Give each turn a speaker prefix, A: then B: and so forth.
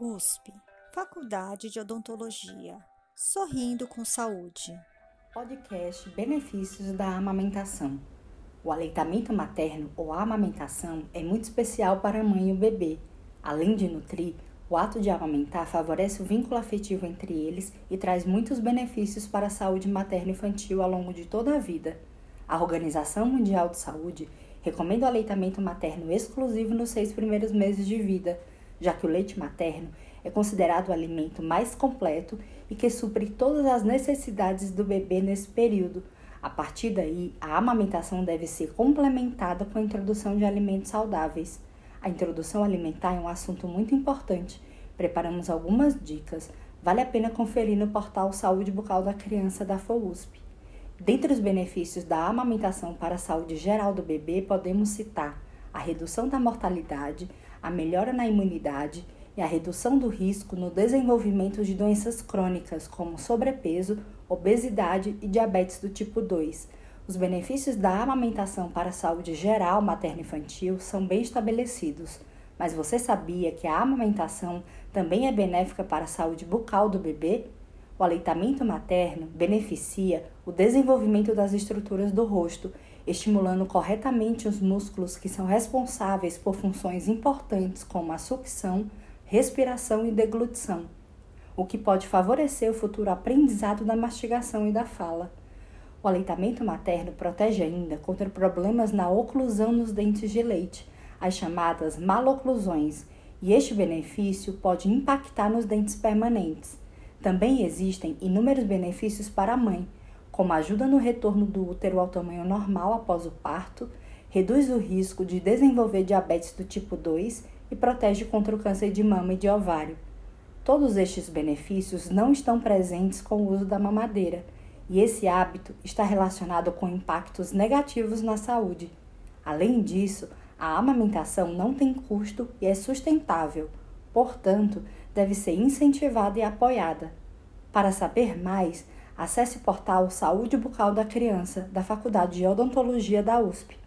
A: USP, Faculdade de Odontologia. Sorrindo com saúde.
B: Podcast Benefícios da Amamentação. O aleitamento materno ou amamentação é muito especial para a mãe e o bebê. Além de nutrir, o ato de amamentar favorece o vínculo afetivo entre eles e traz muitos benefícios para a saúde materno-infantil ao longo de toda a vida. A Organização Mundial de Saúde recomenda o aleitamento materno exclusivo nos seis primeiros meses de vida já que o leite materno é considerado o alimento mais completo e que supre todas as necessidades do bebê nesse período. A partir daí, a amamentação deve ser complementada com a introdução de alimentos saudáveis. A introdução alimentar é um assunto muito importante. Preparamos algumas dicas. Vale a pena conferir no portal Saúde Bucal da Criança da FOUSP. Dentre os benefícios da amamentação para a saúde geral do bebê, podemos citar a redução da mortalidade, a melhora na imunidade e a redução do risco no desenvolvimento de doenças crônicas como sobrepeso, obesidade e diabetes do tipo 2. Os benefícios da amamentação para a saúde geral materno-infantil são bem estabelecidos, mas você sabia que a amamentação também é benéfica para a saúde bucal do bebê? O aleitamento materno beneficia o desenvolvimento das estruturas do rosto estimulando corretamente os músculos que são responsáveis por funções importantes como a sucção, respiração e deglutição, o que pode favorecer o futuro aprendizado da mastigação e da fala. O aleitamento materno protege ainda contra problemas na oclusão nos dentes de leite, as chamadas maloclusões, e este benefício pode impactar nos dentes permanentes. Também existem inúmeros benefícios para a mãe, como ajuda no retorno do útero ao tamanho normal após o parto, reduz o risco de desenvolver diabetes do tipo 2 e protege contra o câncer de mama e de ovário. Todos estes benefícios não estão presentes com o uso da mamadeira, e esse hábito está relacionado com impactos negativos na saúde. Além disso, a amamentação não tem custo e é sustentável, portanto, deve ser incentivada e apoiada. Para saber mais, Acesse o portal Saúde Bucal da Criança da Faculdade de Odontologia da USP